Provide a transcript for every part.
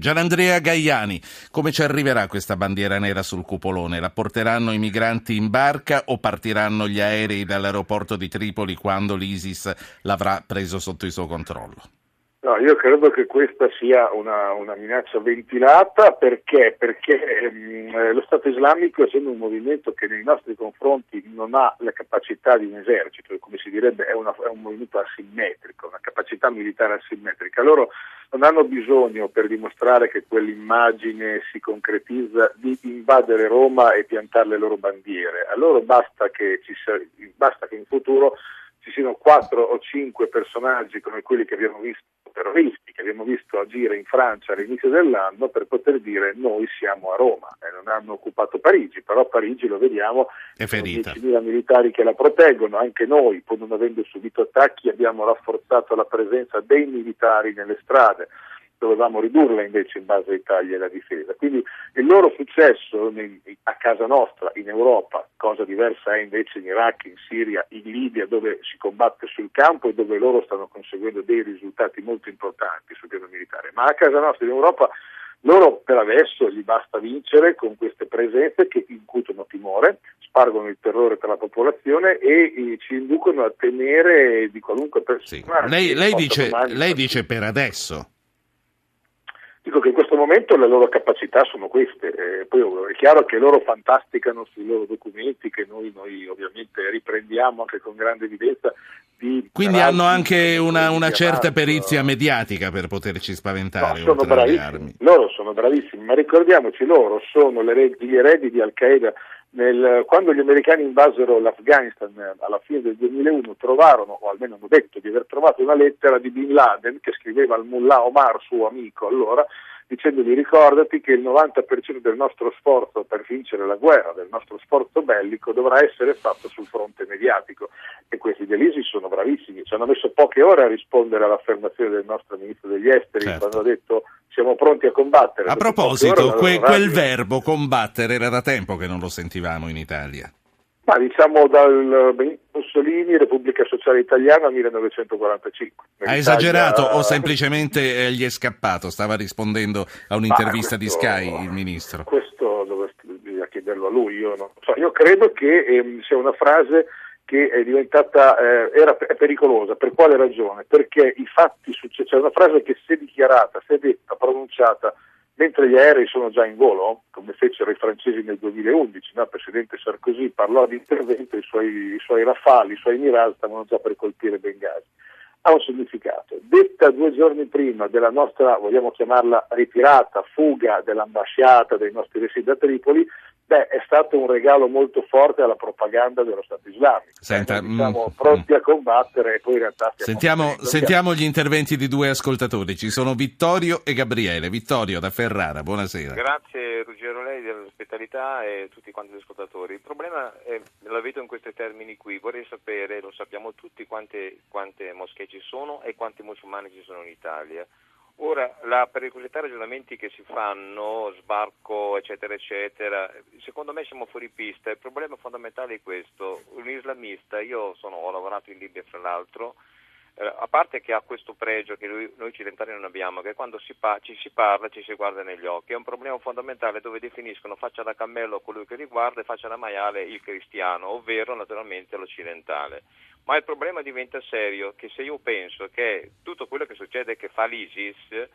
Gianandrea Gaiani, come ci arriverà questa bandiera nera sul cupolone? La porteranno i migranti in barca o partiranno gli aerei dall'aeroporto di Tripoli quando l'ISIS l'avrà preso sotto il suo controllo? No, io credo che questa sia una, una minaccia ventilata perché, perché ehm, eh, lo Stato islamico, essendo un movimento che nei nostri confronti non ha la capacità di un esercito, come si direbbe è, una, è un movimento asimmetrico, una capacità militare asimmetrica, loro non hanno bisogno per dimostrare che quell'immagine si concretizza di invadere Roma e piantare le loro bandiere, a loro basta che, ci, basta che in futuro ci siano quattro o cinque personaggi come quelli che abbiamo visto terroristi che abbiamo visto agire in Francia all'inizio dell'anno per poter dire noi siamo a Roma e non hanno occupato Parigi, però Parigi lo vediamo, è ferita. 10.000 militari che la proteggono, anche noi pur non avendo subito attacchi abbiamo rafforzato la presenza dei militari nelle strade dovevamo ridurla invece in base ai tagli e alla difesa. Quindi il loro successo a casa nostra, in Europa, cosa diversa è invece in Iraq, in Siria, in Libia, dove si combatte sul campo e dove loro stanno conseguendo dei risultati molto importanti sul piano militare. Ma a casa nostra in Europa loro per adesso gli basta vincere con queste presenze che incutono timore, spargono il terrore tra la popolazione e, e ci inducono a temere di qualunque persona. Sì. Lei, lei, dice, lei dice per adesso. Dico che in questo momento le loro capacità sono queste, eh, poi è chiaro che loro fantasticano sui loro documenti che noi, noi ovviamente riprendiamo anche con grande evidenza. Quindi hanno anche una, una certa perizia mediatica per poterci spaventare. No, sono bravissimi, loro sono bravissimi, ma ricordiamoci, loro sono gli eredi di Al-Qaeda nel, quando gli americani invasero l'Afghanistan eh, alla fine del 2001 trovarono, o almeno hanno detto di aver trovato una lettera di Bin Laden che scriveva al mullah Omar, suo amico allora, dicendogli ricordati che il 90% del nostro sforzo per vincere la guerra, del nostro sforzo bellico, dovrà essere fatto sul fronte mediatico. E questi delisi sono bravissimi, ci hanno messo poche ore a rispondere all'affermazione del nostro ministro degli esteri certo. quando ha detto siamo pronti a combattere. A proposito, que- quel verbo combattere era da tempo che non lo sentivamo in Italia. Ma diciamo dal Benito Mussolini, Repubblica Sociale Italiana 1945. Ha esagerato o semplicemente eh, gli è scappato? Stava rispondendo a un'intervista questo, di Sky il ministro. Questo bisogna chiederlo a lui, io non so. Io credo che ehm, sia una frase che è diventata eh, era, è pericolosa. Per quale ragione? Perché i fatti succedono. C'è una frase che se dichiarata, se detta, pronunciata mentre gli aerei sono già in volo, come fecero i francesi nel 2011, no? il presidente Sarkozy parlò di intervento, i suoi, i suoi rafali, i suoi Mirage stavano già per colpire Benghazi. Ha un significato. Detta due giorni prima della nostra, vogliamo chiamarla ritirata, fuga dell'ambasciata dei nostri residenti a Tripoli, Beh, è stato un regalo molto forte alla propaganda dello Stato islamico. Senta, Noi siamo mm, pronti mm. a combattere e poi in realtà sentiamo, sentiamo gli interventi di due ascoltatori. Ci sono Vittorio e Gabriele. Vittorio da Ferrara, buonasera. Grazie Ruggero lei dell'ospitalità e tutti quanti gli ascoltatori. Il problema è, la vedo in questi termini qui. Vorrei sapere, lo sappiamo tutti, quante, quante moschee ci sono e quanti musulmani ci sono in Italia. Ora, la pericolosità ragionamenti che si fanno, sbarco, eccetera, eccetera, secondo me siamo fuori pista. Il problema fondamentale è questo. Un islamista, io sono, ho lavorato in Libia fra l'altro, eh, a parte che ha questo pregio che noi, noi occidentali non abbiamo, che quando si pa- ci si parla ci si guarda negli occhi, è un problema fondamentale dove definiscono faccia da cammello colui che li guarda e faccia da maiale il cristiano, ovvero naturalmente l'occidentale. Ma il problema diventa serio che se io penso che tutto quello che succede che fa l'ISIS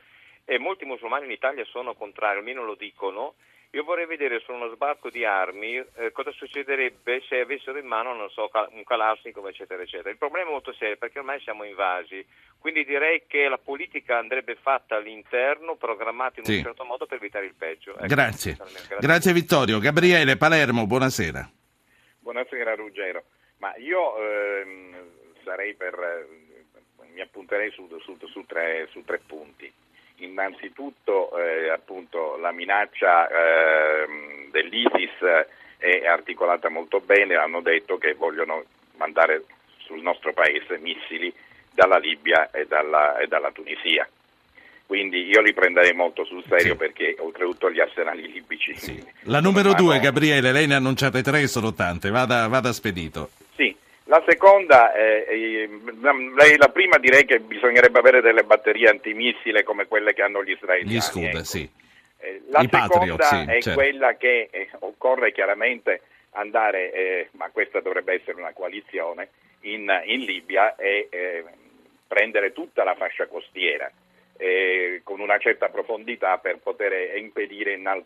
e molti musulmani in Italia sono contrari, almeno lo dicono, io vorrei vedere su uno sbarco di armi eh, cosa succederebbe se avessero in mano, non so, un Kalashnikov, eccetera, eccetera. Il problema è molto serio perché ormai siamo invasi, quindi direi che la politica andrebbe fatta all'interno, programmata in sì. un certo modo per evitare il peggio. Ecco, Grazie. Grazie. Grazie Vittorio. Gabriele Palermo, buonasera. Buonasera Ruggero. Ma io ehm, sarei per, eh, mi appunterei su, su, su, tre, su tre punti. Innanzitutto eh, appunto, la minaccia eh, dell'ISIS è articolata molto bene, hanno detto che vogliono mandare sul nostro paese missili dalla Libia e dalla, e dalla Tunisia. Quindi io li prenderei molto sul serio sì. perché oltretutto gli arsenali libici. Sì. La numero due, Gabriele, lei ne ha annunciate tre, sono tante, vada, vada spedito. La seconda, eh, la prima direi che bisognerebbe avere delle batterie antimissile come quelle che hanno gli israeliani. Gli Scud, ecco. sì. Eh, la I seconda Patriot, sì, è certo. quella che eh, occorre chiaramente andare, eh, ma questa dovrebbe essere una coalizione, in, in Libia e eh, prendere tutta la fascia costiera eh, con una certa profondità per poter impedire in,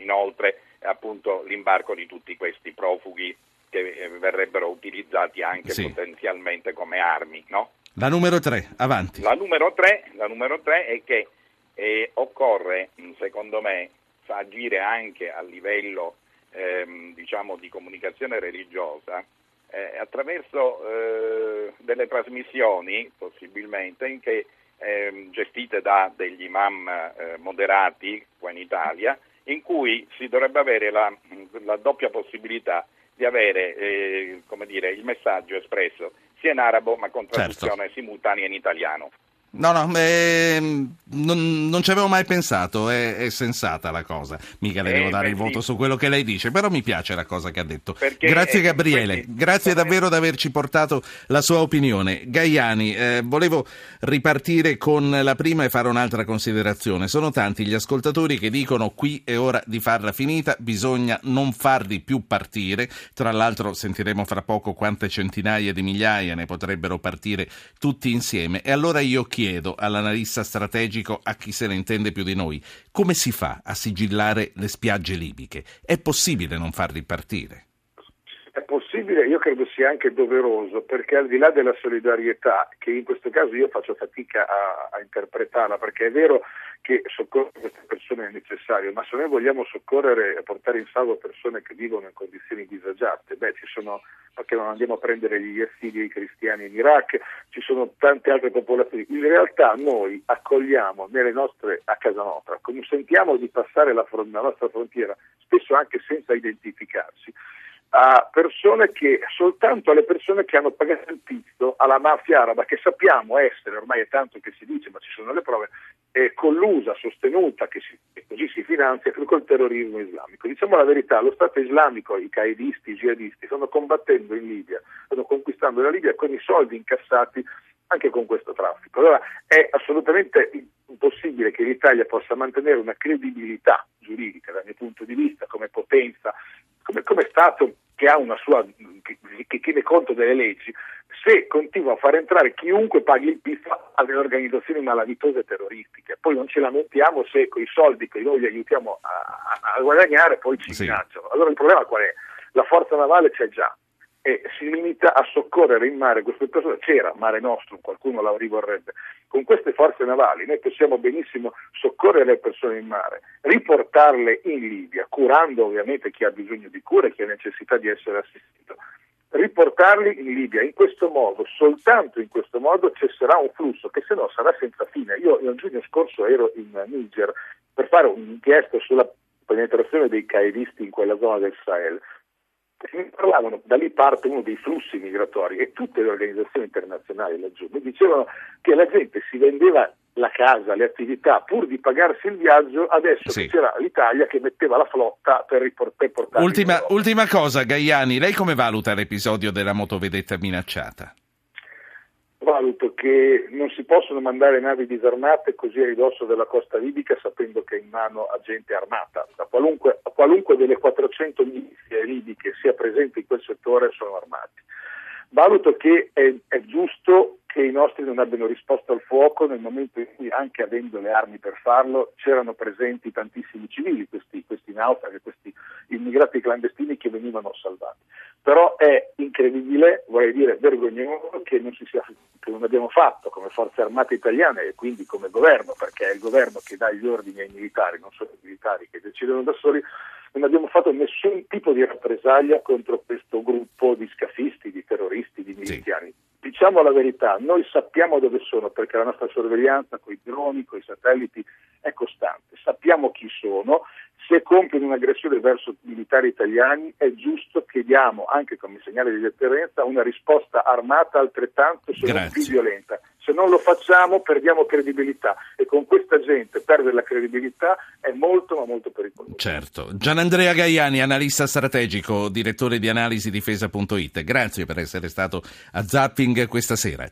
inoltre appunto, l'imbarco di tutti questi profughi che eh, verrebbero utilizzati anche Sì. potenzialmente come armi. No? La numero tre, avanti. La numero tre, la numero tre è che eh, occorre, mh, secondo me, agire anche a livello ehm, diciamo, di comunicazione religiosa eh, attraverso eh, delle trasmissioni, possibilmente, che, ehm, gestite da degli imam eh, moderati qua in Italia, in cui si dovrebbe avere la, la doppia possibilità di avere eh, come dire, il messaggio espresso sia in arabo ma con Certo. traduzione simultanea in italiano. No, no, ehm, non, non ci avevo mai pensato, è, è sensata la cosa. Mica le Eh, devo dare il voto sì. su quello che lei dice, però mi piace la cosa che ha detto. Perché, Grazie eh, Gabriele, questi- grazie davvero di averci portato la sua opinione. Gaiani, eh, volevo ripartire con la prima e fare un'altra considerazione. Sono tanti gli ascoltatori che dicono qui è ora di farla finita, bisogna non farli più partire. Tra l'altro sentiremo fra poco quante centinaia di migliaia ne potrebbero partire tutti insieme. E allora io chiedo all'analista strategico, a chi se ne intende più di noi, come si fa a sigillare le spiagge libiche? È possibile non farli partire? Possibile, io credo sia anche doveroso, perché al di là della solidarietà, che in questo caso io faccio fatica a, a interpretarla, perché è vero che soccorrere queste persone è necessario, ma se noi vogliamo soccorrere e portare in salvo persone che vivono in condizioni disagiate, beh ci sono, perché non andiamo a prendere gli assidi e i cristiani in Iraq, ci sono tante altre popolazioni. In realtà noi accogliamo nostre, a casa nostra, consentiamo di passare la, fron- la nostra frontiera, spesso anche senza identificarsi a persone che soltanto alle persone che hanno pagato il pizzo alla mafia araba che sappiamo essere, ormai è tanto che si dice, ma ci sono le prove, è collusa, sostenuta, che, si, così si finanzia col terrorismo islamico. Diciamo la verità, lo Stato islamico, i qaedisti, i jihadisti stanno combattendo in Libia, stanno conquistando la Libia con i soldi incassati anche con questo traffico. Allora è assolutamente impossibile che l'Italia possa mantenere una credibilità giuridica dal mio punto di vista come potenza, come, come Stato che ha una sua che, tiene conto delle leggi, se continua a far entrare chiunque paghi il PIF alle organizzazioni malavitose terroristiche. Poi non ci lamentiamo se con i soldi che noi li aiutiamo a, a, guadagnare poi ci Sì. minacciano. Allora il problema qual è? La forza navale c'è già e si limita a soccorrere in mare queste persone. C'era Mare Nostrum, qualcuno la rivorrebbe. Con queste forze navali noi possiamo benissimo soccorrere le persone in mare, riportarle in Libia, curando ovviamente chi ha bisogno di cura e chi ha necessità di essere assistito. Riportarli in Libia in questo modo, soltanto in questo modo cesserà un flusso che se no sarà senza fine. Io in giugno scorso ero in Niger per fare un'inchiesta sulla penetrazione dei qaedisti in quella zona del Sahel mi parlavano, da lì parte uno dei flussi migratori e tutte le organizzazioni internazionali laggiù mi dicevano che la gente si vendeva la casa, le attività pur di pagarsi il viaggio, adesso Sì. c'era l'Italia che metteva la flotta per, riport- per portarli in Ultima, ultima cosa, Gaiani, lei come valuta l'episodio della motovedetta minacciata? Valuto che non si possono mandare navi disarmate così a ridosso della costa libica sapendo che è in mano a gente armata. Da qualunque, qualunque delle 400 milizie libiche sia presente in quel settore sono armati. Valuto che è, è giusto che i nostri non abbiano risposto al fuoco nel momento in cui, anche avendo le armi per farlo, c'erano presenti tantissimi civili, questi, questi naufraghi, questi immigrati clandestini che venivano salvati. Però è incredibile, vorrei dire vergognoso, che non, si sia, che non abbiamo fatto come forze armate italiane e quindi come governo, perché è il governo che dà gli ordini ai militari, non sono i militari che decidono da soli, non abbiamo fatto nessun tipo di rappresaglia contro questo gruppo di scafisti, di terroristi, di miliziani. Diciamo la verità, noi sappiamo dove sono perché la nostra sorveglianza con i droni, con i satelliti è costante, sappiamo chi sono, se compiono un'aggressione verso militari italiani è giusto che diamo, anche come segnale di deterrenza, una risposta armata altrettanto, se non più violenta. Se non lo facciamo perdiamo credibilità e con questa gente perdere la credibilità è molto ma molto pericoloso. Certo. Gianandrea Gaiani, analista strategico, direttore di analisidifesa.it. Grazie per essere stato a Zapping questa sera.